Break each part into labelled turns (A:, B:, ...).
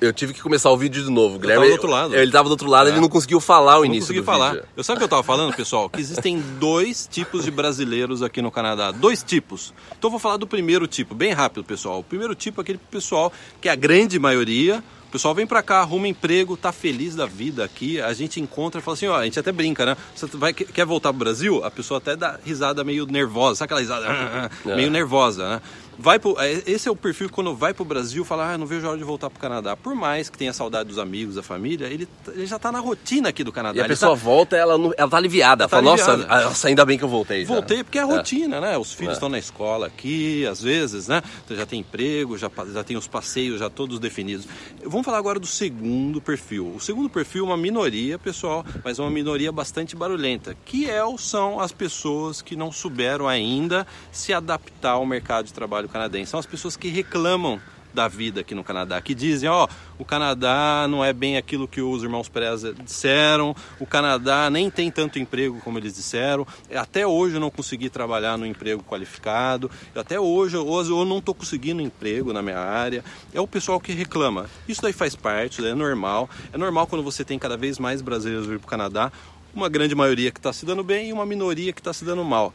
A: Eu tive que começar o vídeo de novo. Guilherme,
B: tava do outro lado.
A: Ele tava do outro lado,
B: É.
A: ele não conseguiu falar o
B: Não
A: início
B: consegui
A: do
B: falar.
A: vídeo.
B: Eu sabe o que eu tava falando, pessoal? Que existem dois tipos de brasileiros aqui no Canadá. Dois tipos. Então eu vou falar do primeiro tipo, bem rápido, pessoal. O primeiro tipo é aquele pessoal que é a grande maioria. O pessoal vem pra cá, arruma emprego, tá feliz da vida aqui. A gente encontra e fala assim, ó, a gente até brinca, né? Você vai, quer voltar pro Brasil? A pessoa até dá risada meio nervosa. Sabe aquela risada
A: É.
B: meio nervosa, né? Vai pro, é, esse é o perfil que quando vai pro Brasil fala, ah, não vejo a hora de voltar pro Canadá. Por mais que tenha saudade dos amigos, da família, ele, ele já tá na rotina aqui do Canadá.
A: E a
B: Ele
A: pessoa
B: tá-
A: volta, ela, não- ela tá aliviada.
B: Ela tá
A: fala, nossa,
B: aliviada.
A: ah, nossa, ainda bem que eu voltei. já."
B: Voltei porque é a
A: É.
B: rotina, né? Os filhos
A: É.
B: estão na escola aqui, às vezes, né? Então já tem emprego, já, já tem os passeios, já todos definidos. Vamos falar agora do segundo perfil. O segundo perfil é uma minoria, pessoal, mas uma minoria bastante barulhenta, que é, são as pessoas que não souberam ainda se adaptar ao mercado de trabalho canadense. São as pessoas que reclamam da vida aqui no Canadá, que dizem, ó, o Canadá não é bem aquilo que os irmãos Perez disseram, o Canadá nem tem tanto emprego como eles disseram, até hoje eu não consegui trabalhar no emprego qualificado, até hoje eu, não estou conseguindo emprego na minha área, é o pessoal que reclama. Isso daí faz parte, é normal, é normal quando você tem cada vez mais brasileiros vir para o Canadá, uma grande maioria que está se dando bem e uma minoria que está se dando mal.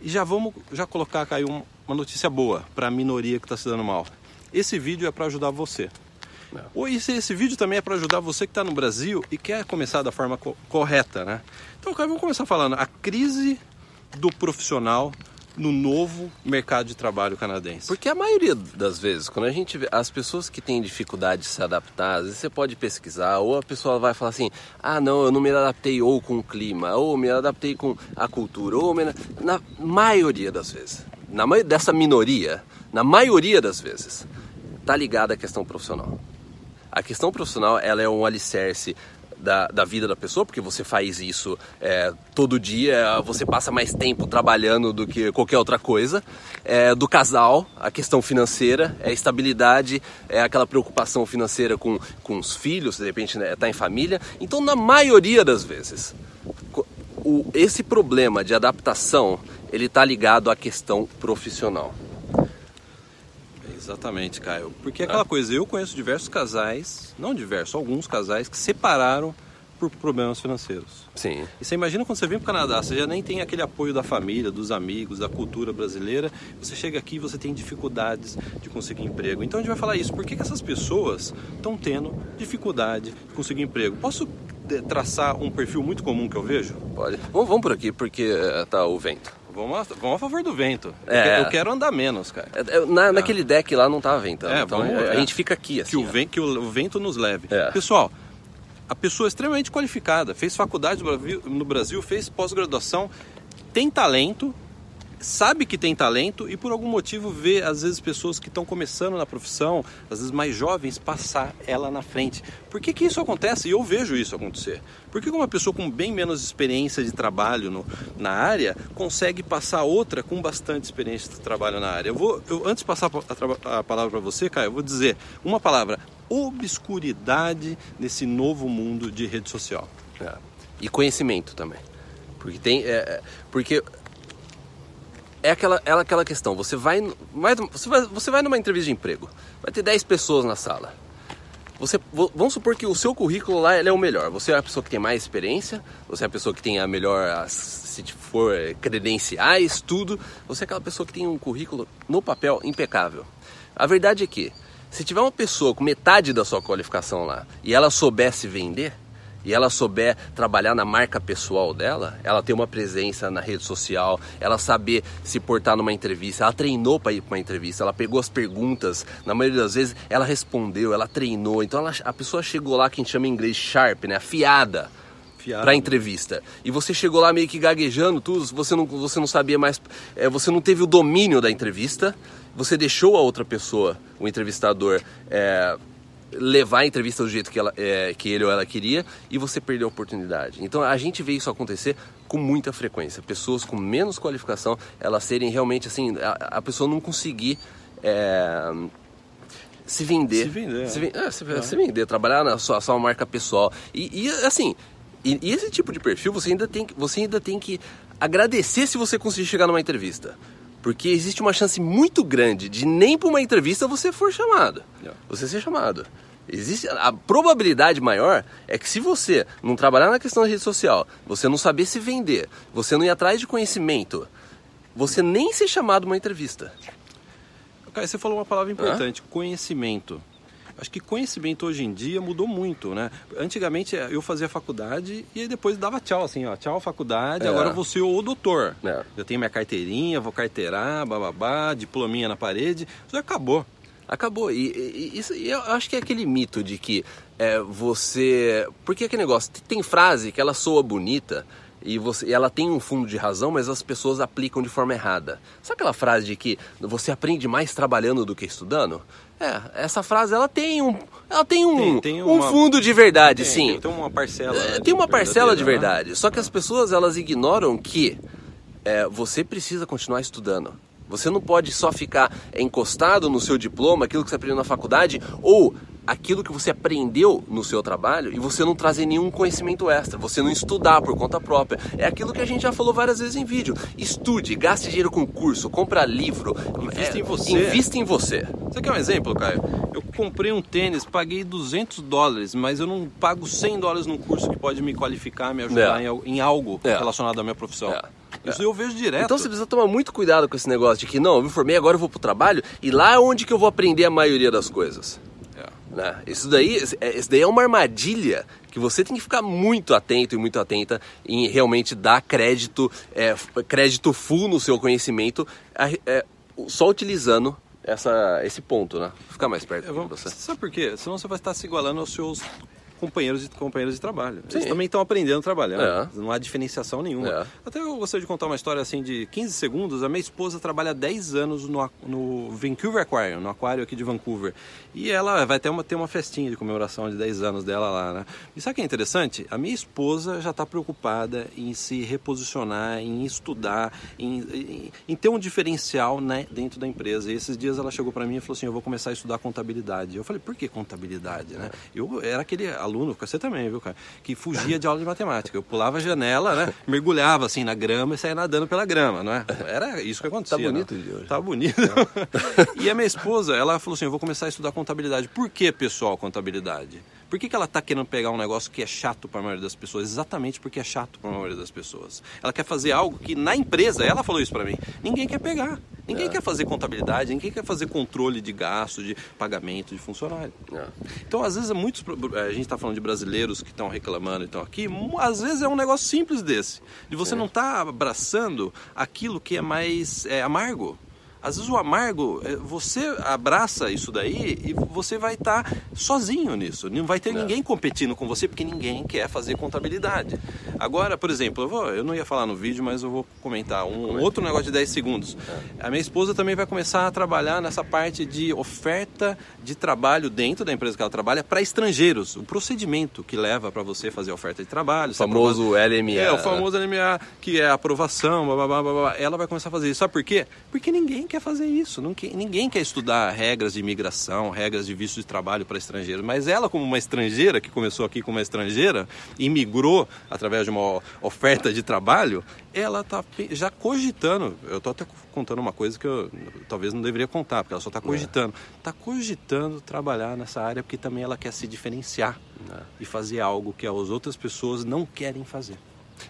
B: E já vamos já colocar aí um- uma notícia boa para a minoria que está se dando mal. Esse vídeo é para ajudar você. Ou esse, esse vídeo também é para ajudar você que está no Brasil e quer começar da forma co- correta, né? Então, cara, vamos começar falando a crise do profissional no novo mercado de trabalho canadense.
A: Porque a maioria das vezes, quando a gente vê as pessoas que têm dificuldade de se adaptar, às vezes você pode pesquisar, ou a pessoa vai falar assim: ah, não, eu não me adaptei ou com o clima, ou me adaptei com a cultura, ou me... na maioria das vezes, na maioria dessa minoria, na maioria das vezes, tá ligada à questão profissional. A questão profissional ela é um alicerce da, da vida da pessoa, porque você faz isso é, todo dia, você passa mais tempo trabalhando do que qualquer outra coisa. É, do casal, a questão financeira, é a estabilidade, é aquela preocupação financeira com, com os filhos, de repente né, tá em família. Então, na maioria das vezes, o, esse problema de adaptação ele está ligado à questão profissional.
B: Exatamente, Caio. Porque é aquela coisa, eu conheço diversos casais, não diversos, alguns casais que separaram por problemas financeiros.
A: Sim.
B: E você imagina quando você vem para o Canadá, você já nem tem aquele apoio da família, dos amigos, da cultura brasileira. Você chega aqui e você tem dificuldades de conseguir emprego. Então a gente vai falar isso. Por que, que essas pessoas estão tendo dificuldade de conseguir emprego? Posso eh, traçar um perfil muito comum que eu vejo?
A: Pode. Vamos, vamos por aqui, porque eh, tá o vento.
B: Vamos a, vamos a favor do vento. Eu
A: É.
B: que- Eu quero andar menos, cara.
A: É, é, Na, Naquele deck lá não tava ventando.
B: É,
A: então
B: vamos-
A: a,
B: é.
A: gente fica aqui assim.
B: que o, vento, que o vento nos leve.
A: É.
B: Pessoal, a pessoa é extremamente qualificada, fez faculdade no Brasil, fez pós-graduação, tem talento, sabe que tem talento e por algum motivo vê, às vezes, pessoas que estão começando na profissão, às vezes mais jovens, passar ela na frente. Por que, que isso acontece? E eu vejo isso acontecer. Por que uma pessoa com bem menos experiência de trabalho no- na área consegue passar outra com bastante experiência de trabalho na área? Eu vou, eu, antes de passar a, a palavra para você, Caio, eu vou dizer uma palavra: obscuridade nesse novo mundo de rede social.
A: É. E conhecimento também. Porque tem. é, é, porque é aquela, é aquela questão, você vai, vai, você vai. Você vai numa entrevista de emprego, vai ter 10 pessoas na sala. Você, vo- vamos supor que o seu currículo lá é o melhor. Você é a pessoa que tem mais experiência, você é a pessoa que tem a melhor, se for eh, credenciais, tudo. Você é aquela pessoa que tem um currículo no papel impecável. A verdade é que, se tiver uma pessoa com metade da sua qualificação lá e ela soubesse vender, e ela souber trabalhar na marca pessoal dela, ela ter uma presença na rede social, ela saber se portar numa entrevista, ela treinou para ir para uma entrevista, ela pegou as perguntas, na maioria das vezes ela respondeu, ela treinou, então ela- a pessoa chegou lá que a gente chama em inglês sharp, né, afiada para entrevista. E você chegou lá meio que gaguejando tudo, você não, você não sabia mais, é, você não teve o domínio da entrevista, você deixou a outra pessoa, o entrevistador, é, levar a entrevista do jeito que, ela, é, que ele ou ela queria e você perdeu a oportunidade. Então a gente vê isso acontecer com muita frequência. Pessoas com menos qualificação, elas serem realmente assim, a, a pessoa não conseguir é, se vender.
B: Se vender,
A: Se,
B: é.
A: é, se- se vender, trabalhar na sua, sua marca pessoal. E, e, assim, e, e esse tipo de perfil você ainda, tem, você ainda tem que agradecer se você conseguir chegar numa entrevista. Porque existe uma chance muito grande de nem para uma entrevista você for chamado.
B: Yeah.
A: Você ser chamado. Existe a probabilidade maior é que se você não trabalhar na questão da rede social, você não saber se vender, você não ir atrás de conhecimento, você nem ser chamado uma entrevista.
B: Cara, você falou uma palavra importante, Hã? conhecimento. Acho que conhecimento hoje em dia mudou muito, né? Antigamente eh, eu fazia faculdade e aí depois dava tchau, assim, ó, tchau faculdade, é. agora você o doutor. É. Eu tenho minha carteirinha, vou carteirar, bababá, diplominha na parede, isso acabou.
A: Acabou. E, e, isso, e eu acho que é aquele mito de que é, você. Porque aquele negócio, tem frase que ela soa bonita e, você, e ela tem um fundo de razão, mas as pessoas aplicam de forma errada. Sabe aquela frase de que você aprende mais trabalhando do que estudando? É, essa frase ela tem um, ela tem um, tem, tem uma, um fundo de verdade,
B: tem,
A: sim.
B: Tem uma parcela. É,
A: tem uma parcela de né? verdade. Só que as pessoas elas ignoram que é, você precisa continuar estudando. Você não pode só ficar encostado no seu diploma, aquilo que você aprendeu na faculdade, ou aquilo que você aprendeu no seu trabalho e você não trazer nenhum conhecimento extra, você não estudar por conta própria. É aquilo que a gente já falou várias vezes em vídeo. Estude, gaste dinheiro com curso, compra livro, invista é, em você. Invista em você.
B: Você quer um exemplo, Caio? Eu comprei um tênis, paguei 200 dólares, mas eu não pago 100 dólares num curso que pode me qualificar, me ajudar é. em, algo é. relacionado à minha profissão. É. Isso eu vejo direto.
A: Então você precisa tomar muito cuidado com esse negócio de que não, eu me formei, agora eu vou pro trabalho e lá é onde que eu vou aprender a maioria das coisas. É. Né? Isso daí, é, isso daí é uma armadilha que você tem que ficar muito atento e muito atenta em realmente dar crédito, é, crédito full no seu conhecimento, é, só utilizando essa, esse ponto, né? Ficar mais perto é,
B: de você. Sabe por quê? Senão você vai estar se igualando aos seus companheiros e companheiros de trabalho. Sim. Eles também estão aprendendo trabalhando. É. Não há diferenciação nenhuma. É. Até eu gostaria de contar uma história assim de 15 segundos. A minha esposa trabalha 10 anos no, no Vancouver Aquarium, no aquário aqui de Vancouver. E ela vai ter uma, ter uma festinha de comemoração de 10 anos dela lá, né? E sabe o que é interessante? A minha esposa já está preocupada em se reposicionar, em estudar, em, em, em ter um diferencial né, dentro da empresa. E esses dias ela chegou para mim e falou assim: Eu vou começar a estudar contabilidade. Eu falei: Por que contabilidade? Né? Eu era aquele aluno, você também, viu, cara? Que fugia de aula de matemática. Eu pulava a janela, né? Mergulhava assim na grama e saía nadando pela grama, não é? Era isso que acontecia.
A: Tá bonito,
B: né?
A: de hoje.
B: Tá bonito. e a minha esposa, ela falou assim: eu vou começar a estudar contabilidade. Por que, pessoal, contabilidade? Por que, que ela está querendo pegar um negócio que é chato para a maioria das pessoas? Exatamente porque é chato para a maioria das pessoas. Ela quer fazer algo que na empresa, ela falou isso para mim, ninguém quer pegar. Ninguém é. quer fazer contabilidade, ninguém quer fazer controle de gasto, de pagamento de funcionário. É. Então, às vezes, é muitos, é, a gente está falando de brasileiros que estão reclamando e estão aqui, às vezes é um negócio simples desse, de você não estar tá abraçando aquilo que é mais é, amargo. Às vezes o amargo, é, você abraça isso daí e você vai estar tá sozinho nisso. Não vai ter não. ninguém competindo com você porque ninguém quer fazer contabilidade. Agora, por exemplo, eu, vou, eu não ia falar no vídeo, mas eu vou comentar um, um outro negócio de 10 segundos. É. A minha esposa também vai começar a trabalhar nessa parte de oferta de trabalho dentro da empresa que ela trabalha para estrangeiros. O procedimento que leva para você fazer a oferta de trabalho. O
A: famoso LMA.
B: É, o famoso LMA, que é aprovação, blá, blá, blá, blá. Ela vai começar a fazer isso. Sabe por quê? Porque ninguém quer fazer isso. ninguém quer estudar regras de imigração, regras de visto de trabalho para estrangeiros. Mas ela, como uma estrangeira, que começou aqui como uma estrangeira, imigrou através de uma oferta de trabalho, ela está já cogitando. Eu estou até contando uma coisa que eu talvez não deveria contar, porque ela só está cogitando. Está cogitando trabalhar nessa área porque também ela quer se diferenciar é. e fazer algo que as outras pessoas não querem fazer.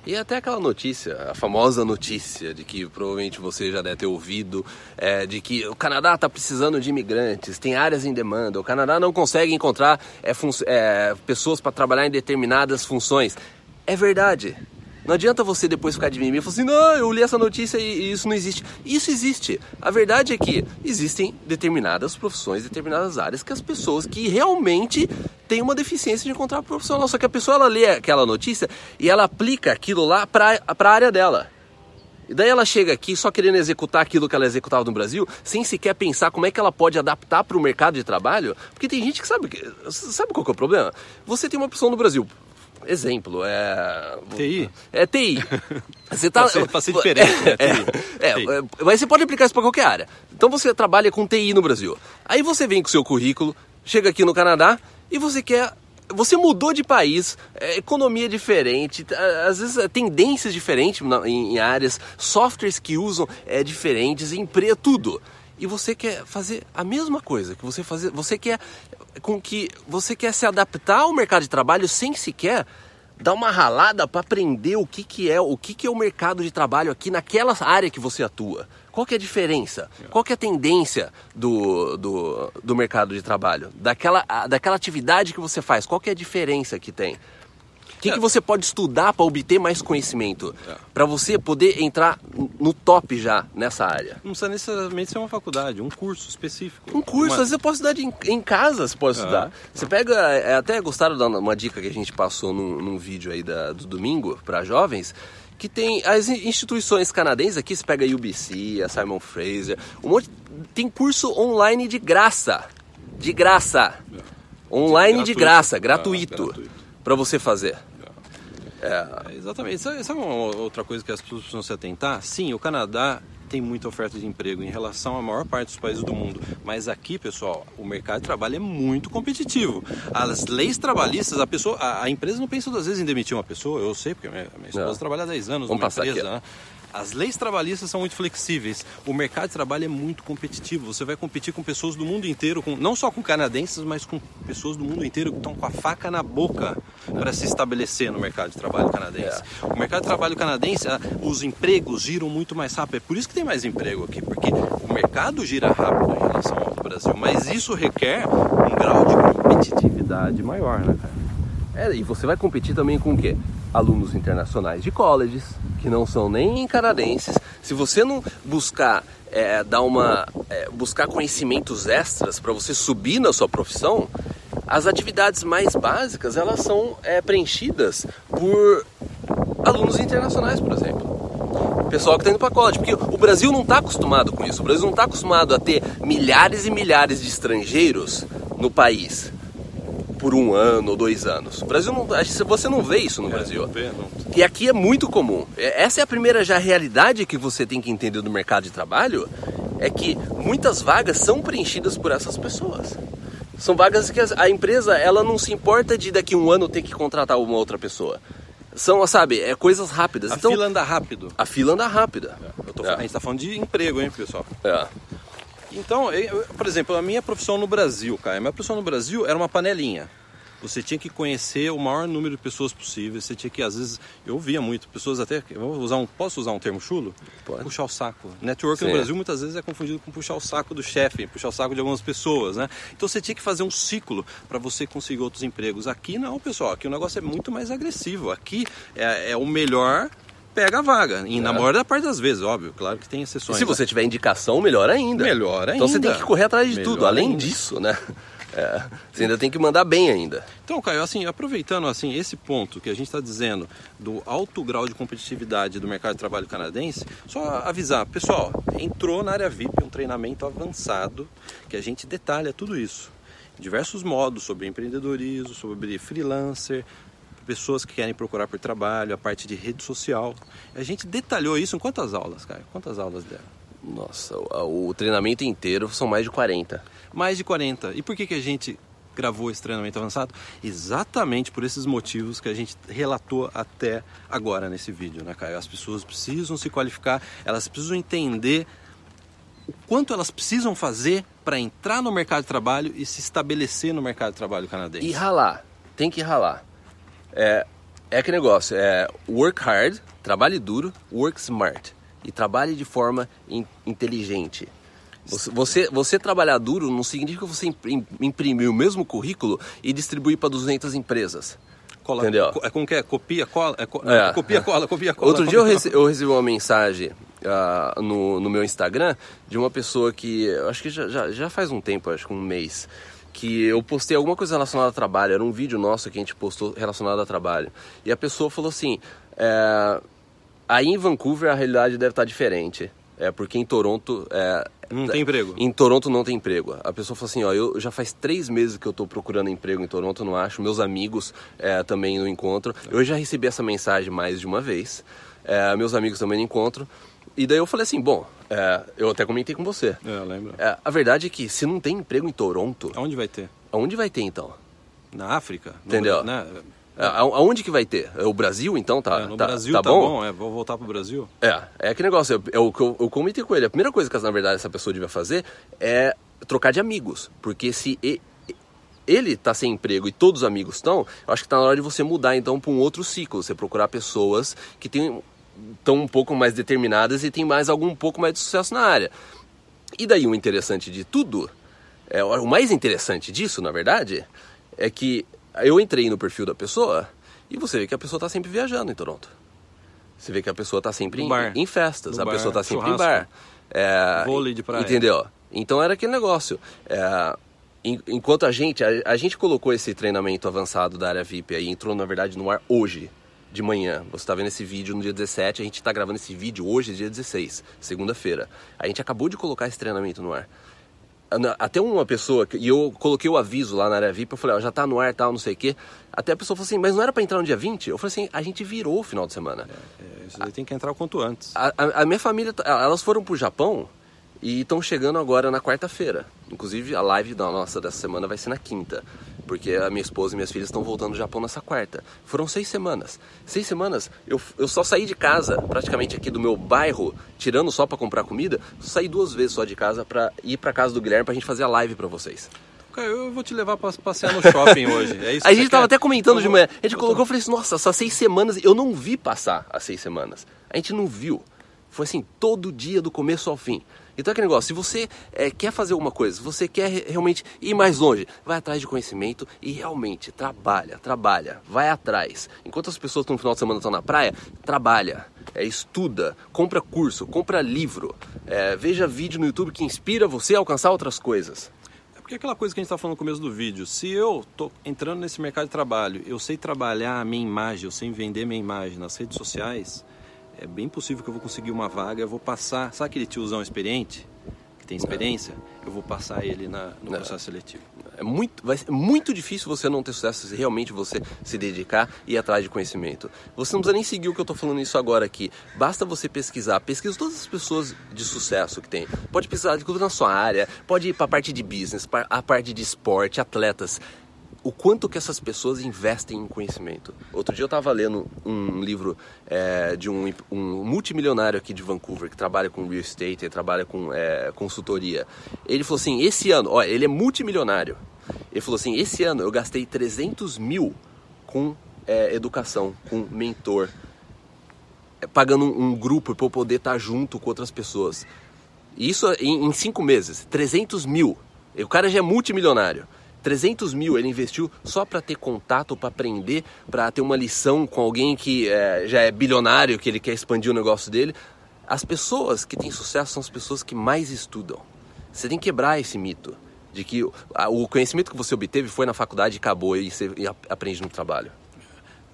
A: E até aquela notícia, a famosa notícia de que provavelmente você já deve ter ouvido, é, de que o Canadá está precisando de imigrantes, tem áreas em demanda, o Canadá não consegue encontrar é, é, pessoas para trabalhar em determinadas funções. É verdade. Não adianta você depois ficar de mim e falar assim, não, eu li essa notícia e isso não existe. Isso existe. A verdade é que existem determinadas profissões, determinadas áreas que as pessoas que realmente têm uma deficiência de encontrar profissional. Só que a pessoa ela lê aquela notícia e ela aplica aquilo lá para a área dela. E daí ela chega aqui só querendo executar aquilo que ela executava no Brasil, sem sequer pensar como é que ela pode adaptar para o mercado de trabalho. Porque tem gente que sabe. Sabe qual que é o problema? Você tem uma opção no Brasil. Exemplo, é.
B: TI?
A: É TI.
B: Você tá. Pra ser, diferente.
A: É, é, é, é, mas você pode aplicar isso para qualquer área. Então você trabalha com TI no Brasil. Aí você vem com o seu currículo, chega aqui no Canadá e você quer você mudou de país, é, economia diferente, às vezes é, tendências diferentes em, áreas, softwares que usam é, diferentes, emprego, tudo. E você quer fazer a mesma coisa que você fazer, você quer com que você quer se adaptar ao mercado de trabalho sem sequer dar uma ralada para aprender o que, que é o que, que é o mercado de trabalho aqui naquela área que você atua. Qual que é a diferença? Qual que é a tendência do, do, do mercado de trabalho? Daquela, daquela atividade que você faz, qual que é a diferença que tem? O que, é. que você pode estudar para obter mais conhecimento? É. Para você poder entrar no top já nessa área?
B: Não precisa necessariamente ser uma faculdade, um curso específico.
A: Um curso, uma... às vezes você pode estudar em, em casa, você pode é. estudar. Você pega, é, até gostaram de uma dica que a gente passou num, num vídeo aí da, do domingo para jovens, que tem as instituições canadenses aqui, você pega a UBC, a Simon Fraser, um monte, tem curso online de graça. De graça. É. Online de, de graça, gratuito. Para você fazer.
B: É. Exatamente. Sabe, sabe uma outra coisa que as pessoas precisam se atentar? Sim, o Canadá tem muita oferta de emprego em relação à maior parte dos países do mundo. Mas aqui, pessoal, o mercado de trabalho é muito competitivo. As leis trabalhistas, a pessoa, a, a empresa não pensa duas vezes em demitir uma pessoa. Eu sei, porque minha, minha esposa não. trabalha há 10 anos Vamos numa empresa. Né? As leis trabalhistas são muito flexíveis. O mercado de trabalho é muito competitivo. Você vai competir com pessoas do mundo inteiro, com, não só com canadenses, mas com pessoas do mundo inteiro que estão com a faca na boca para se estabelecer no mercado de trabalho canadense. É. O mercado de trabalho canadense, os empregos giram muito mais rápido. É por isso que tem mais emprego aqui, porque o mercado gira rápido em relação ao do Brasil. Mas isso requer um grau de competitividade maior, né, cara?
A: É, e você vai competir também com o quê? Alunos internacionais de colleges, que não são nem canadenses. Se você não buscar é, dar uma é, buscar conhecimentos extras para você subir na sua profissão, as atividades mais básicas elas são é, preenchidas por alunos internacionais, por exemplo. Pessoal que está indo para college, porque o Brasil não está acostumado com isso. O Brasil não está acostumado a ter milhares e milhares de estrangeiros no país por um ano ou dois anos. O Brasil não, você não vê isso no é, Brasil. Não vê, não. E aqui é muito comum. É, essa é a primeira já realidade que você tem que entender do mercado de trabalho, é que muitas vagas são preenchidas por essas pessoas. São vagas que a empresa ela não se importa de daqui a um ano ter que contratar uma outra pessoa. São, sabe, é coisas rápidas.
B: A então, fila anda rápido.
A: A fila anda rápida.
B: É, tô, é. A gente está falando de emprego, hein, pessoal? É. Então, eu, por exemplo, a minha profissão no Brasil, cara, a minha profissão no Brasil era uma panelinha você tinha que conhecer o maior número de pessoas possível. Você tinha que, às vezes, eu via muito, pessoas até. vou usar um, posso usar um termo chulo? Pode. Puxar o saco. Network Sim. no Brasil muitas vezes é confundido com puxar o saco do chefe, puxar o saco de algumas pessoas, né? Então você tinha que fazer um ciclo para você conseguir outros empregos. Aqui não, pessoal. Aqui o negócio é muito mais agressivo. Aqui é, é o melhor pega a vaga. E é. na maior parte das vezes, óbvio, claro que tem exceções.
A: E se você tiver indicação, melhor ainda.
B: Melhor ainda.
A: Então você tem que correr atrás de melhor tudo. Além ainda. disso, né? É, você ainda tem que mandar bem ainda.
B: Então, Caio, assim, aproveitando assim esse ponto que a gente está dizendo do alto grau de competitividade do mercado de trabalho canadense, só avisar, pessoal, entrou na área VIP um treinamento avançado que a gente detalha tudo isso. Diversos modos sobre empreendedorismo, sobre freelancer, pessoas que querem procurar por trabalho, a parte de rede social. A gente detalhou isso em quantas aulas, Caio? Quantas aulas deram?
A: Nossa, o, o, treinamento inteiro são mais de 40.
B: Mais de 40. E por que, que a gente gravou esse treinamento avançado? Exatamente por esses motivos que a gente relatou até agora nesse vídeo, né, Caio? As pessoas precisam se qualificar, elas precisam entender o quanto elas precisam fazer para entrar no mercado de trabalho e se estabelecer no mercado de trabalho canadense.
A: E ralar, tem que ralar. É, é que negócio, é work hard, trabalhe duro, work smart e trabalhe de forma in, inteligente. Você, você, você, trabalhar duro não significa você imprimir o mesmo currículo e distribuir para 200 empresas.
B: Cola, Entendeu? É como que é? Copia, cola? É, co, é, copia, cola, copia, cola.
A: Outro dia eu recebi, eu recebi uma mensagem uh, no, no meu Instagram de uma pessoa que, acho que já, já, já faz um tempo, acho que um mês, que eu postei alguma coisa relacionada a trabalho. Era um vídeo nosso que a gente postou relacionado a trabalho. E a pessoa falou assim... É, Aí em Vancouver a realidade deve estar diferente. É porque em Toronto. É,
B: não tem emprego.
A: Em Toronto não tem emprego. A pessoa falou assim: ó, eu já faz três meses que eu estou procurando emprego em Toronto, não acho. Meus amigos é, também não encontram. Eu já recebi essa mensagem mais de uma vez. É, meus amigos também não encontram. E daí eu falei assim: bom, é, eu até comentei com você.
B: É, eu lembro.
A: É, a verdade é que se não tem emprego em Toronto.
B: Aonde vai ter?
A: Aonde vai ter então?
B: Na África?
A: Entendeu?
B: Na,
A: A- Aonde que vai ter? É O Brasil, então, tá,
B: É, no
A: tá,
B: Brasil
A: tá
B: tá,
A: bom?
B: bom, é, vou voltar pro Brasil.
A: É, é que negócio, é, é o que eu, eu comentei com ele. A primeira coisa que, na verdade, essa pessoa devia fazer é trocar de amigos. Porque se ele tá sem emprego e todos os amigos estão, eu acho que tá na hora de você mudar, então, para um outro ciclo. Você procurar pessoas que têm estão um pouco mais determinadas e tem mais algum pouco mais de sucesso na área. E daí o interessante de tudo, é, o mais interessante disso, na verdade, é que eu entrei no perfil da pessoa e você vê que a pessoa está sempre viajando em Toronto. Você vê que a pessoa está sempre em, em festas,
B: No
A: a
B: bar,
A: pessoa está sempre
B: churrasco.
A: em bar. É,
B: Vôlei de praia.
A: Entendeu? Então era aquele negócio. É, en- enquanto a gente, a, a gente colocou esse treinamento avançado da área VIP aí, entrou na verdade no ar hoje, de manhã. Você está vendo esse vídeo no dia 17, a gente está gravando esse vídeo hoje, dia 16, segunda-feira. A gente acabou de colocar esse treinamento no ar. Ana- Até uma pessoa, e eu coloquei o aviso lá na área VIP, eu falei, ó, já tá no ar tal, não sei o quê. Até a pessoa falou assim, mas não era pra entrar no dia 20? Eu falei assim, a gente virou o final de semana.
B: É, aí tem que entrar o quanto antes.
A: A, a- a minha família, tá- elas foram pro Japão e estão chegando agora na quarta-feira. Inclusive, a live da nossa dessa semana vai ser na quinta. Porque a minha esposa e minhas filhas estão voltando do Japão nessa quarta. Foram seis semanas. Seis semanas, eu, eu só saí de casa, praticamente aqui do meu bairro, tirando só pra comprar comida, saí duas vezes só de casa pra ir pra casa do Guilherme pra gente fazer a live pra vocês.
B: Eu vou te levar pra passear no shopping hoje. É
A: A gente
B: você
A: tava
B: quer?
A: até comentando
B: Eu
A: de
B: vou-
A: manhã. A gente colocou, eu falei assim, nossa, só seis semanas. Eu não vi passar as seis semanas. A gente não viu. Foi assim, todo dia, do começo ao fim. Então é aquele negócio, se você é, quer fazer alguma coisa, se você quer re- realmente ir mais longe, vai atrás de conhecimento e realmente trabalha, trabalha, vai atrás. Enquanto as pessoas no final de semana estão na praia, trabalha, é, estuda, compra curso, compra livro, é, veja vídeo no YouTube que inspira você a alcançar outras coisas.
B: É porque aquela coisa que a gente está falando no começo do vídeo, se eu tô entrando nesse mercado de trabalho, eu sei trabalhar a minha imagem, eu sei vender minha imagem nas redes sociais, é bem possível que eu vou conseguir uma vaga, eu vou passar, sabe aquele tiozão experiente, que tem experiência? Eu vou passar ele na, no processo seletivo.
A: É muito, vai ser muito difícil você não ter sucesso se realmente você se dedicar e ir atrás de conhecimento. Você não precisa nem seguir o que eu estou falando isso agora aqui. Basta você pesquisar. Pesquisa todas as pessoas de sucesso que tem. Pode pesquisar de tudo na sua área, pode ir para a parte de business, para a parte de esporte, atletas. O quanto que essas pessoas investem em conhecimento. Outro dia eu estava lendo um livro é, de um, um multimilionário aqui de Vancouver que trabalha com real estate, ele trabalha com é, consultoria. Ele falou assim: esse ano, olha, ele é multimilionário. Ele falou assim: esse ano eu gastei 300 mil com é, educação, com mentor, é, pagando um, um grupo para eu poder estar junto com outras pessoas. E isso em, em cinco meses, 300 mil. E o cara já é multimilionário. 300 mil ele investiu só para ter contato, para aprender, para ter uma lição com alguém que é, já é bilionário, que ele quer expandir o negócio dele. As pessoas que têm sucesso são as pessoas que mais estudam. Você tem que quebrar esse mito de que o- conhecimento que você obteve foi na faculdade e acabou e você aprende no trabalho.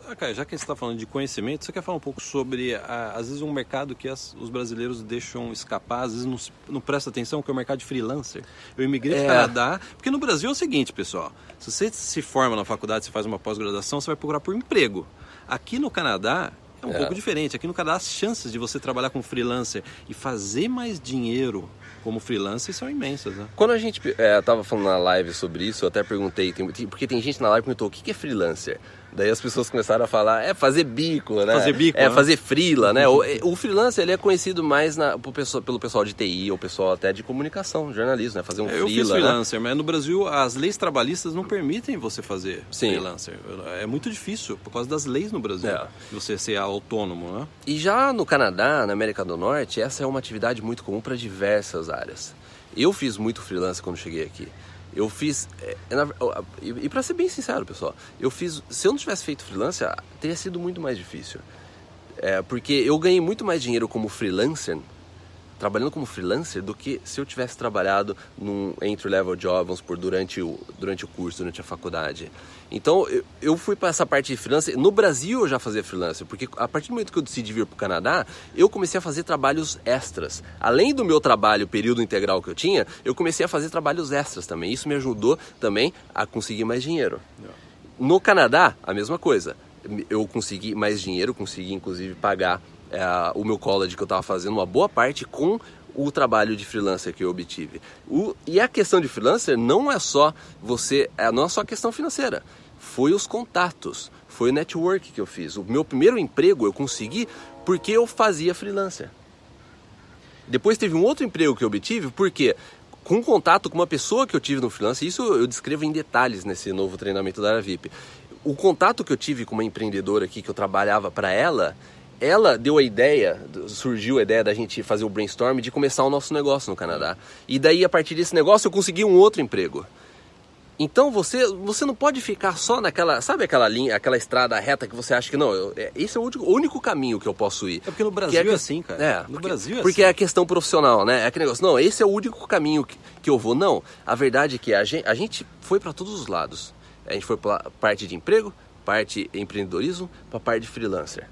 B: Ah, cara, já que a gente está falando de conhecimento, você quer falar um pouco sobre, ah, às vezes, um mercado que as- os brasileiros deixam escapar, às vezes não, não presta atenção, que é o mercado de freelancer. Eu imigrei
A: É.
B: para o Canadá, porque no Brasil é o seguinte, pessoal, se você se forma na faculdade, você faz uma pós-graduação, você vai procurar por emprego. Aqui no Canadá é um
A: É.
B: pouco diferente. Aqui no Canadá, as chances de você trabalhar como freelancer e fazer mais dinheiro como freelancer são imensas, né?
A: Quando a gente é, tava falando na live sobre isso, eu até perguntei, tem- porque tem gente na live que perguntou o que que é freelancer. Daí as pessoas começaram a falar, é fazer bico, né?
B: Fazer bico,
A: É
B: né?
A: fazer frila, né? O, o freelancer ele é conhecido mais na, pro pessoal- pelo pessoal de TI, ou pessoal até de comunicação, jornalismo, né? Fazer um
B: É, Eu fiz
A: né?
B: freelancer, mas no Brasil as leis trabalhistas não permitem você fazer
A: Sim.
B: freelancer. É muito difícil por causa das leis no Brasil.
A: É.
B: Você ser autônomo, né?
A: E já no Canadá, na América do Norte, essa é uma atividade muito comum para diversas áreas. Eu fiz muito freelance quando cheguei aqui. Eu fiz. é, na- e para ser bem sincero, pessoal, eu fiz. Se eu não tivesse feito freelance, ah, teria sido muito mais difícil. É, porque eu ganhei muito mais dinheiro como freelancer, trabalhando como freelancer, do que se eu tivesse trabalhado num entry-level job, vamos supor, durante o, durante o curso, durante a faculdade. Então, eu, eu fui para essa parte de freelancer. No Brasil eu já fazia freelancer, porque a partir do momento que eu decidi vir para o Canadá, eu comecei a fazer trabalhos extras. Além do meu trabalho, período integral que eu tinha, eu comecei a fazer trabalhos extras também. Isso me ajudou também a conseguir mais dinheiro. No Canadá, a mesma coisa. Eu consegui mais dinheiro, consegui inclusive pagar é, o meu college que eu estava fazendo, uma boa parte com o trabalho de freelancer que eu obtive. O- e a questão de freelancer não é só você, é, não é só questão financeira. Foi os contatos, foi o network que eu fiz. O meu primeiro emprego eu consegui porque eu fazia freelancer. Depois teve um outro emprego que eu obtive porque com contato com uma pessoa que eu tive no freelance, isso eu descrevo em detalhes nesse novo treinamento da área VIP. O contato que eu tive com uma empreendedora aqui que eu trabalhava para ela, ela deu a ideia, surgiu a ideia da gente fazer o brainstorm de começar o nosso negócio no Canadá. E daí a partir desse negócio eu consegui um outro emprego. Então você, você não pode ficar só naquela, sabe aquela linha, aquela estrada reta que você acha que não, eu, é, esse é o único, único, caminho que eu posso ir.
B: É porque no Brasil
A: é,
B: é, assim, cara.
A: É,
B: no
A: porque,
B: Brasil é
A: Porque
B: assim.
A: é a questão profissional, né? É aquele negócio, não, esse é o único caminho que, que eu vou. Não, a verdade é que a gente, a gente foi para todos os lados. A gente foi para parte de emprego, parte empreendedorismo, para parte de freelancer.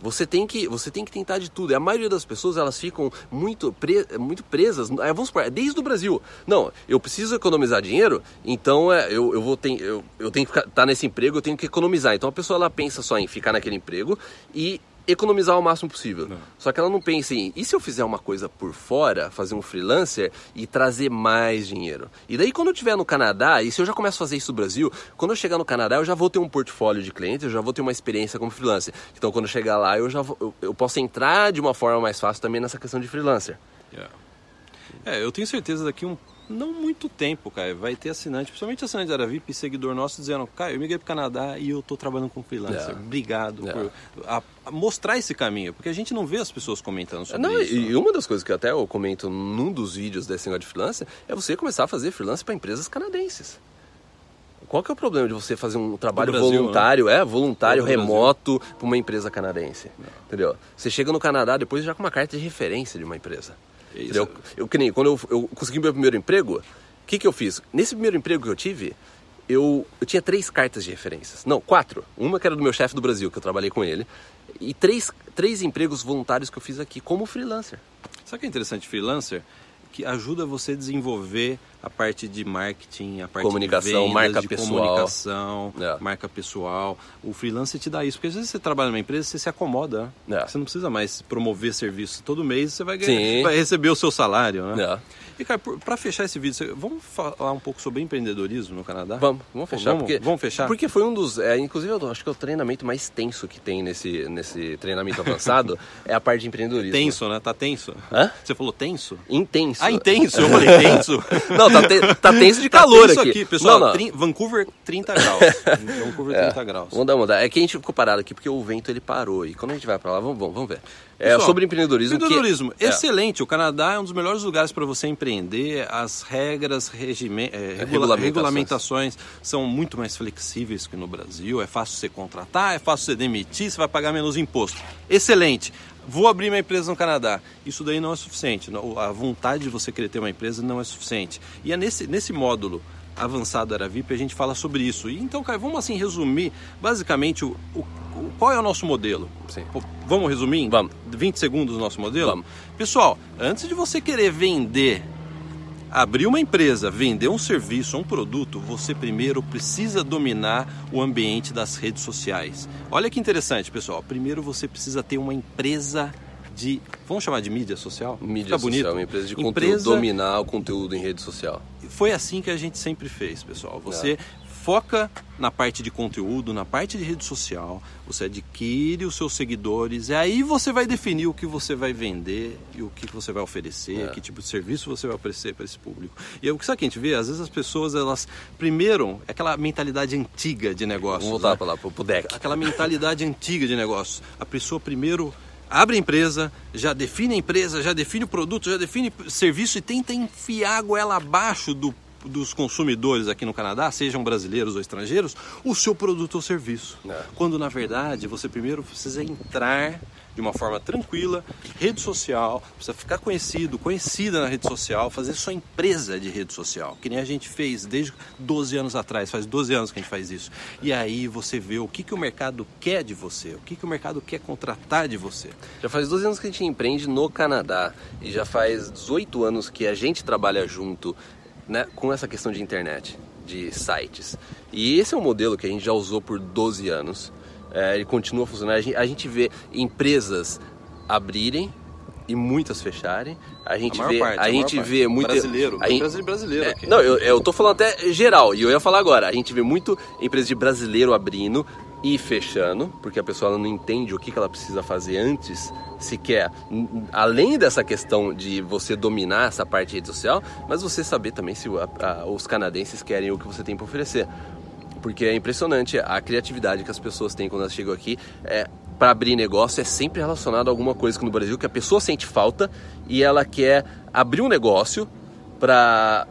A: Você tem que, você tem que tentar de tudo. E a maioria das pessoas elas ficam muito, pre, muito presas. É, vamos supor, desde o Brasil. Não, eu preciso economizar dinheiro, então é, eu, eu vou ter, eu, eu tenho que estar tá nesse emprego, eu tenho que economizar. Então a pessoa ela pensa só em ficar naquele emprego e economizar o máximo possível. Não. Só que ela não pensa em, e se eu fizer uma coisa por fora, fazer um freelancer e trazer mais dinheiro? E daí quando eu estiver no Canadá, e se eu já começo a fazer isso no Brasil, quando eu chegar no Canadá, eu já vou ter um portfólio de clientes, eu já vou ter uma experiência como freelancer. Então quando eu chegar lá, eu já vou, eu, eu posso entrar de uma forma mais fácil também nessa questão de freelancer.
B: Yeah. É, eu tenho certeza daqui um não muito tempo, cara. Vai ter assinante, principalmente assinante da Aravip, seguidor nosso, dizendo, cara, eu migrei para o Canadá e eu estou trabalhando com freelancer. Yeah. Obrigado yeah. por a, a mostrar esse caminho, porque a gente não vê as pessoas comentando sobre
A: não,
B: isso.
A: E uma das coisas que até eu comento num dos vídeos desse negócio de freelancer é você começar a fazer freelancer para empresas canadenses. Qual que é o problema de você fazer um trabalho Brasil, voluntário, né? é, voluntário, remoto para uma empresa canadense? Não. Entendeu? Você chega no Canadá depois já com uma carta de referência de uma empresa. Isso. Eu, eu, que nem, quando eu, eu consegui meu primeiro emprego, o que, que eu fiz? Nesse primeiro emprego que eu tive, eu, eu tinha três cartas de referências. Não, quatro. Uma que era do meu chefe do Brasil, que eu trabalhei com ele. E três, três empregos voluntários que eu fiz aqui como freelancer.
B: Sabe o que é interessante freelancer? Que ajuda você a desenvolver a parte de marketing, a parte
A: comunicação,
B: de vendas,
A: marca
B: de
A: pessoal.
B: comunicação, é. marca pessoal. O freelancer te dá isso, porque às vezes você trabalha numa empresa, você se acomoda, né? é. você não precisa mais promover serviço. Todo mês você vai, ganhar, vai receber o seu salário, né?
A: É.
B: E, cara, para fechar esse vídeo, vamos falar um pouco sobre empreendedorismo no Canadá?
A: Vamos, vamos fechar.
B: Vamos,
A: porque,
B: vamos fechar?
A: Porque foi um dos. É, inclusive, eu acho que é o treinamento mais tenso que tem nesse, nesse treinamento avançado é a parte de empreendedorismo.
B: Tenso, né? Tá tenso?
A: Hã?
B: Você falou tenso?
A: Intenso.
B: Ah, intenso. Eu falei tenso.
A: não, tá, te, tá tenso de calor
B: tá
A: aqui.
B: aqui. pessoal. Não, não. Vancouver, 30 graus. Vancouver, 30 é, graus.
A: Vamos dar mudar. É que a gente ficou parado aqui porque o vento ele parou. E quando a gente vai para lá, vamos, vamos, vamos ver. É Pessoal, sobre empreendedorismo.
B: Empreendedorismo,
A: que...
B: excelente. É. O Canadá é um dos melhores lugares para você empreender. As regras, regime... é, regulamentações. regulamentações são muito mais flexíveis que no Brasil. É fácil você contratar, é fácil você demitir, você vai pagar menos imposto. Excelente. Vou abrir minha empresa no Canadá. Isso daí não é suficiente. A vontade de você querer ter uma empresa não é suficiente. E é nesse, nesse módulo avançado era VIP, a gente fala sobre isso. E então, cara, vamos assim resumir basicamente o, o, o qual é o nosso modelo.
A: Sim.
B: Vamos resumir?
A: Vamos.
B: 20 segundos o nosso modelo?
A: Vamos.
B: Pessoal, antes de você querer vender, abrir uma empresa, vender um serviço, um produto, você primeiro precisa dominar o ambiente das redes sociais. Olha que interessante, pessoal. Primeiro você precisa ter uma empresa de. Vamos chamar de mídia social?
A: Mídia
B: Fica
A: social,
B: bonito.
A: uma empresa de conteúdo,
B: Empresa-
A: dominar o conteúdo em rede social.
B: Foi assim que a gente sempre fez, pessoal. Você foca na parte de conteúdo, na parte de rede social, você adquire os seus seguidores, e aí você vai definir o que você vai vender e o que você vai oferecer,
A: É.
B: que tipo de serviço você vai oferecer para esse público. E o que sabe que a gente vê? Às vezes as pessoas, elas, primeiro, é aquela mentalidade antiga de negócios.
A: Vamos voltar
B: né?
A: para lá, pro, pro deck.
B: aquela mentalidade antiga de negócios. A pessoa primeiro abre a empresa, já define a empresa, já define o produto, já define o serviço e tenta enfiar a goela abaixo do, dos consumidores aqui no Canadá, sejam brasileiros ou estrangeiros, o seu produto ou serviço.
A: É.
B: Quando na verdade você primeiro precisa entrar de uma forma tranquila, rede social, precisa ficar conhecido, conhecida na rede social, fazer sua empresa de rede social, que nem a gente fez desde 12 anos atrás, faz 12 anos que a gente faz isso. E aí você vê o que, que o mercado quer de você, o que, que o mercado quer contratar de você.
A: Já faz 12 anos que a gente empreende no Canadá e já faz 18 anos que a gente trabalha junto né, com essa questão de internet, de sites. E esse é um modelo que a gente já usou por 12 anos. É, ele continua funcionando. A gente, a gente vê empresas abrirem e muitas fecharem. A gente
B: A
A: vê,
B: parte,
A: a
B: a
A: gente
B: parte.
A: vê muito
B: Brasileiro,
A: a gente-
B: empresa de brasileiro
A: É,
B: aqui.
A: Não, eu, eu tô falando até geral, e eu ia falar agora. A gente vê muito empresa de brasileiro abrindo, ir fechando, porque a pessoa não entende o que, ela precisa fazer antes, sequer, além dessa questão de você dominar essa parte de rede social, mas você saber também se os canadenses querem o que você tem para oferecer. Porque é impressionante a criatividade que as pessoas têm quando elas chegam aqui. É, para abrir negócio é sempre relacionado a alguma coisa que no Brasil que a pessoa sente falta e ela quer abrir um negócio para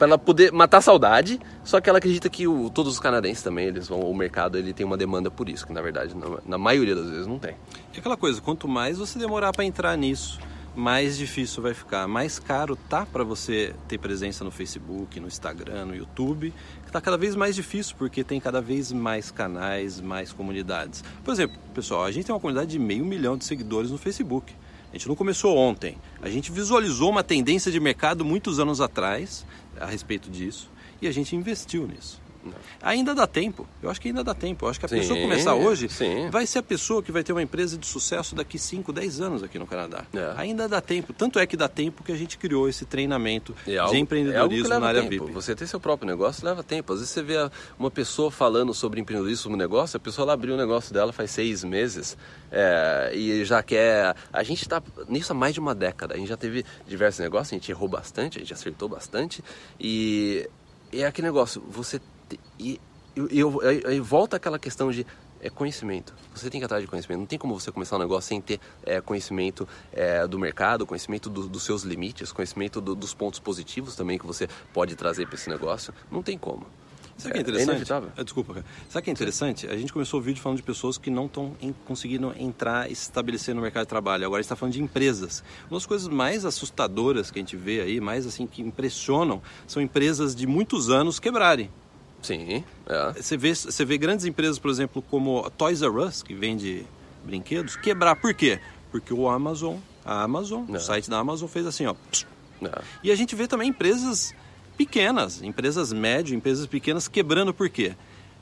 A: para ela poder matar a saudade, só que ela acredita que o, todos os canadenses também, eles vão, o mercado ele tem uma demanda por isso, que na verdade na, na maioria das vezes não tem.
B: É aquela coisa, quanto mais você demorar para entrar nisso, mais difícil vai ficar, mais caro tá para você ter presença no Facebook, no Instagram, no YouTube, tá cada vez mais difícil porque tem cada vez mais canais, mais comunidades. Por exemplo, pessoal, a gente tem uma comunidade de meio milhão de seguidores no Facebook. A gente não começou ontem. A gente visualizou uma tendência de mercado muitos anos atrás a respeito disso e a gente investiu nisso. Ainda dá tempo, eu acho que ainda dá tempo. Eu acho que a sim, pessoa começar hoje sim. vai ser a pessoa que vai ter uma empresa de sucesso daqui 5, 10 anos aqui no Canadá. É. Ainda dá tempo. Tanto é que dá tempo que a gente criou esse treinamento é algo, de empreendedorismo é na área
A: tempo.
B: VIP.
A: Você ter seu próprio negócio leva tempo. Às vezes você vê uma pessoa falando sobre empreendedorismo no negócio, a pessoa lá abriu o negócio dela faz seis meses é, e já quer. A gente está nisso há mais de uma década. A gente já teve diversos negócios, a gente errou bastante, a gente acertou bastante e é aquele negócio, você e eu, eu volta aquela questão de é conhecimento. Você tem que atrás de conhecimento. Não tem como você começar um negócio sem ter é, conhecimento é, do mercado, conhecimento do, dos seus limites, conhecimento do, dos pontos positivos também que você pode trazer para esse negócio. Não tem como.
B: Sabe o que é, é interessante? É desculpa, cara. Sabe o que é interessante? A gente começou o vídeo falando de pessoas que não estão conseguindo entrar e se estabelecer no mercado de trabalho. Agora a gente está falando de empresas. Uma das coisas mais assustadoras que a gente vê aí, mais assim que impressionam, são empresas de muitos anos quebrarem.
A: Sim. É.
B: Você, vê, você vê grandes empresas, por exemplo, como a Toys R Us, que vende brinquedos, quebrar. Por quê? Porque o Amazon, a Amazon, é. o site da Amazon fez assim, ó. É. E a gente vê também empresas pequenas, empresas médias, empresas pequenas quebrando por quê?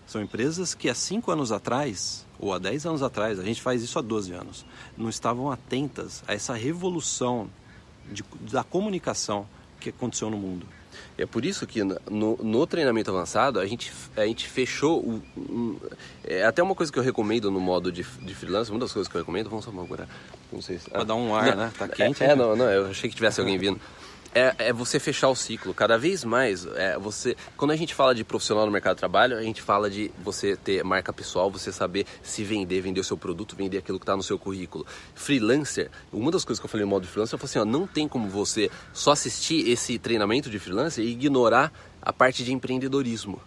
B: São empresas que há cinco anos atrás, ou há 10 anos atrás, a gente faz isso há 12 anos, não estavam atentas a essa revolução de, da comunicação que aconteceu no mundo.
A: É por isso que no, no treinamento avançado a gente, a gente fechou. O, um, é até uma coisa que eu recomendo no modo de, de freelance, uma das coisas que eu recomendo, vamos só agora.
B: Não sei se. Pra ah, dar um ar, não, né? Tá quente.
A: É, é, não, não, eu achei que tivesse alguém vindo é, é, você fechar o ciclo. Cada vez mais, é, você, quando a gente fala de profissional no mercado de trabalho, a gente fala de você ter marca pessoal, você saber se vender, vender o seu produto, vender aquilo que está no seu currículo. Freelancer, uma das coisas que eu falei no modo freelancer, eu falei assim, ó, não tem como você só assistir esse treinamento de freelancer e ignorar a parte de empreendedorismo.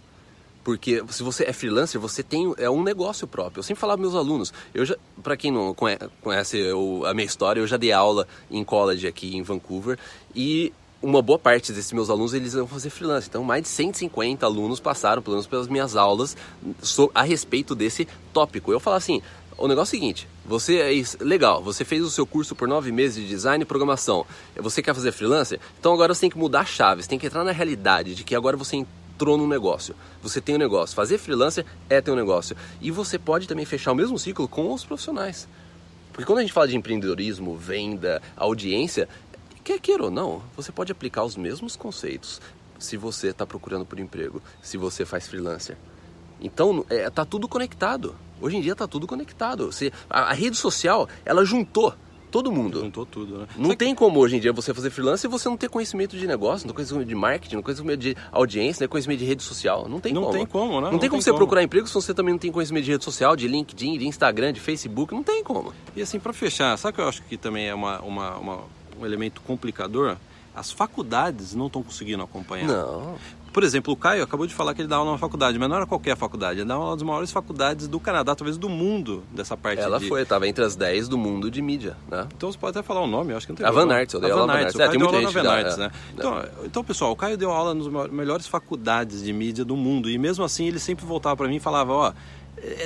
A: Porque se você é freelancer, você tem é um negócio próprio. Eu sempre falava para meus alunos, eu já, para quem não conhece eu, a minha história, eu já dei aula em college aqui em Vancouver e uma boa parte desses meus alunos eles vão fazer freelance. Então, mais de 150 alunos passaram, pelo menos pelas minhas aulas, a respeito desse tópico. Eu falo assim, o negócio é o seguinte, você é legal, você fez o seu curso por nove meses de design e programação. Você quer fazer freelancer? Então agora você tem que mudar a chave, você tem que entrar na realidade de que agora você entrou no negócio. Você tem um negócio. Fazer freelancer é ter um negócio. E você pode também fechar o mesmo ciclo com os profissionais. Porque quando a gente fala de empreendedorismo, venda, audiência, quer queira ou não, você pode aplicar os mesmos conceitos se você está procurando por emprego, se você faz freelancer. Então, é, tá tudo conectado. Hoje em dia tá tudo conectado. Você, a, a rede social, ela juntou todo mundo.
B: Juntou tudo, né?
A: Não tem como hoje em dia você fazer freelance e você não ter conhecimento de negócio, não ter conhecimento de marketing, não ter conhecimento de audiência, não ter conhecimento de rede social. Não tem
B: não
A: como.
B: Não tem como, né?
A: Não, não tem como você como. procurar emprego se você também não tem conhecimento de rede social, de LinkedIn, de Instagram, de Facebook. Não tem como.
B: E assim, para fechar, sabe que eu acho que também é uma, uma, uma um elemento complicador? As faculdades não estão conseguindo acompanhar.
A: Não.
B: Por exemplo, o Caio acabou de falar que ele dá aula numa faculdade, mas não era qualquer faculdade, ele dá uma das maiores faculdades do Canadá, talvez do mundo, dessa parte
A: Ela
B: de...
A: foi, estava entre as 10 do mundo de mídia, né?
B: Então você pode até falar o nome, eu acho que não tem
A: A Van Arts, eu dei aula
B: Van
A: Arts.
B: É, tem muita gente Van Arts, né? Então, então, pessoal, o Caio deu aula nas melhores faculdades de mídia do mundo, e mesmo assim ele sempre voltava para mim e falava, ó... Oh, é,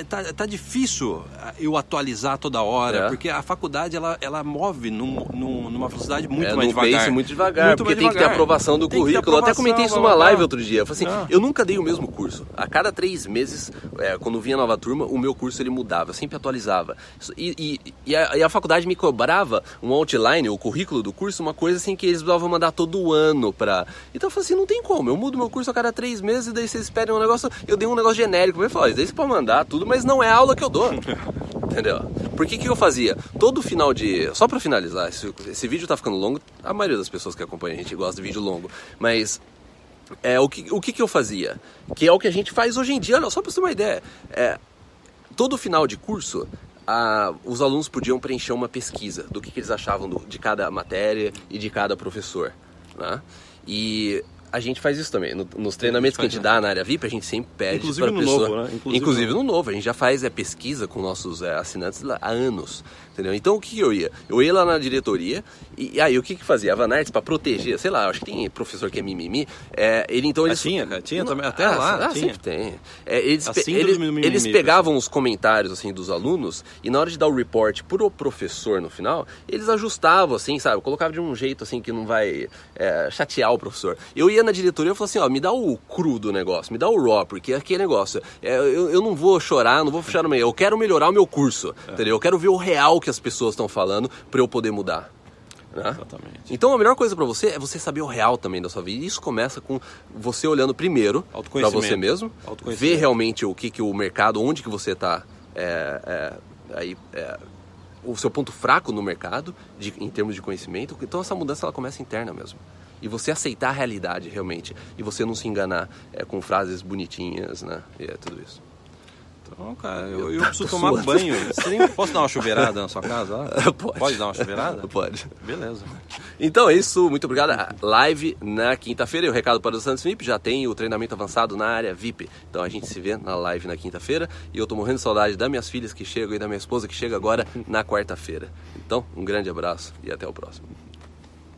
B: tá, tá difícil eu atualizar toda hora, é. porque a faculdade ela, ela move num, num, numa velocidade muito é, mais devagar.
A: Pace muito devagar, muito porque tem devagar. que ter aprovação do tem currículo. Aprovação, eu até comentei isso numa live outro dia. Eu falei assim, ah. eu nunca dei o mesmo curso. A cada três meses, é, quando vinha nova turma, o meu curso ele mudava, eu sempre atualizava. E, e, e, a, e, a, faculdade me cobrava um outline, o currículo do curso, uma coisa assim que eles precisavam mandar todo ano pra. Então eu falei assim, não tem como, eu mudo meu curso a cada três meses, e daí vocês pedem um negócio, eu dei um negócio genérico. Eu falei, daí você pode mandar tudo, mas não é a aula que eu dou. Entendeu? Por que, que eu fazia? Todo final de. Só para finalizar, esse, esse vídeo tá ficando longo, a maioria das pessoas que acompanham a gente gosta de vídeo longo, mas é, o, que, o que, que eu fazia? Que é o que a gente faz hoje em dia, olha, só para você ter uma ideia. É, todo final de curso, a, os alunos podiam preencher uma pesquisa do que, que eles achavam do, de cada matéria e de cada professor. Né? E a gente faz isso também. No, nos treinamentos a que a gente dá na área VIP, a gente sempre pede
B: Inclusive no pessoa, novo, né?
A: Inclusive, Inclusive no... no novo. A gente já faz é, pesquisa com nossos é, assinantes há anos. Entendeu? Então o que eu ia? Eu ia lá na diretoria e, e aí o que que fazia? A Vanarts para proteger, sei lá, acho que tem professor que é mimimi, é, ele então eles...
B: Ah, tinha, cara, tinha também, até ah, lá
A: ah,
B: tinha.
A: sempre tem. É, eles, pe eles, mimimi, eles pegavam os comentários assim dos alunos e na hora de dar o report pro professor no final, eles ajustavam assim, sabe? Colocavam de um jeito assim que não vai é, chatear o professor. Eu ia na diretoria e falava assim, ó, me dá o cru do negócio, me dá o raw, porque aqui é negócio, é, eu, eu não vou chorar, não vou fechar no meio, eu quero melhorar o meu curso, é. entendeu? Eu quero ver o real que as pessoas estão falando para eu poder mudar. Né?
B: Exatamente.
A: Então a melhor coisa para você é você saber o real também da sua vida. E isso começa com você olhando primeiro para você mesmo, ver realmente o que, que o mercado, onde que você está é, é, aí é, o seu ponto fraco no mercado de, em termos de conhecimento. Então essa mudança ela começa interna mesmo. E você aceitar a realidade realmente. E você não se enganar é, com frases bonitinhas, né? E é tudo isso.
B: Então, cara, eu, eu preciso tomar suando. banho. Posso dar uma chuveirada na sua casa? Lá?
A: Pode.
B: Pode dar uma chuveirada?
A: Pode.
B: Beleza.
A: Então é isso, muito obrigado. Live na quinta-feira e o recado para os Santos VIP já tem o treinamento avançado na área VIP. Então a gente se vê na live na quinta-feira e eu tô morrendo de saudade das minhas filhas que chegam e da minha esposa que chega agora na quarta-feira. Então, um grande abraço e até o próximo.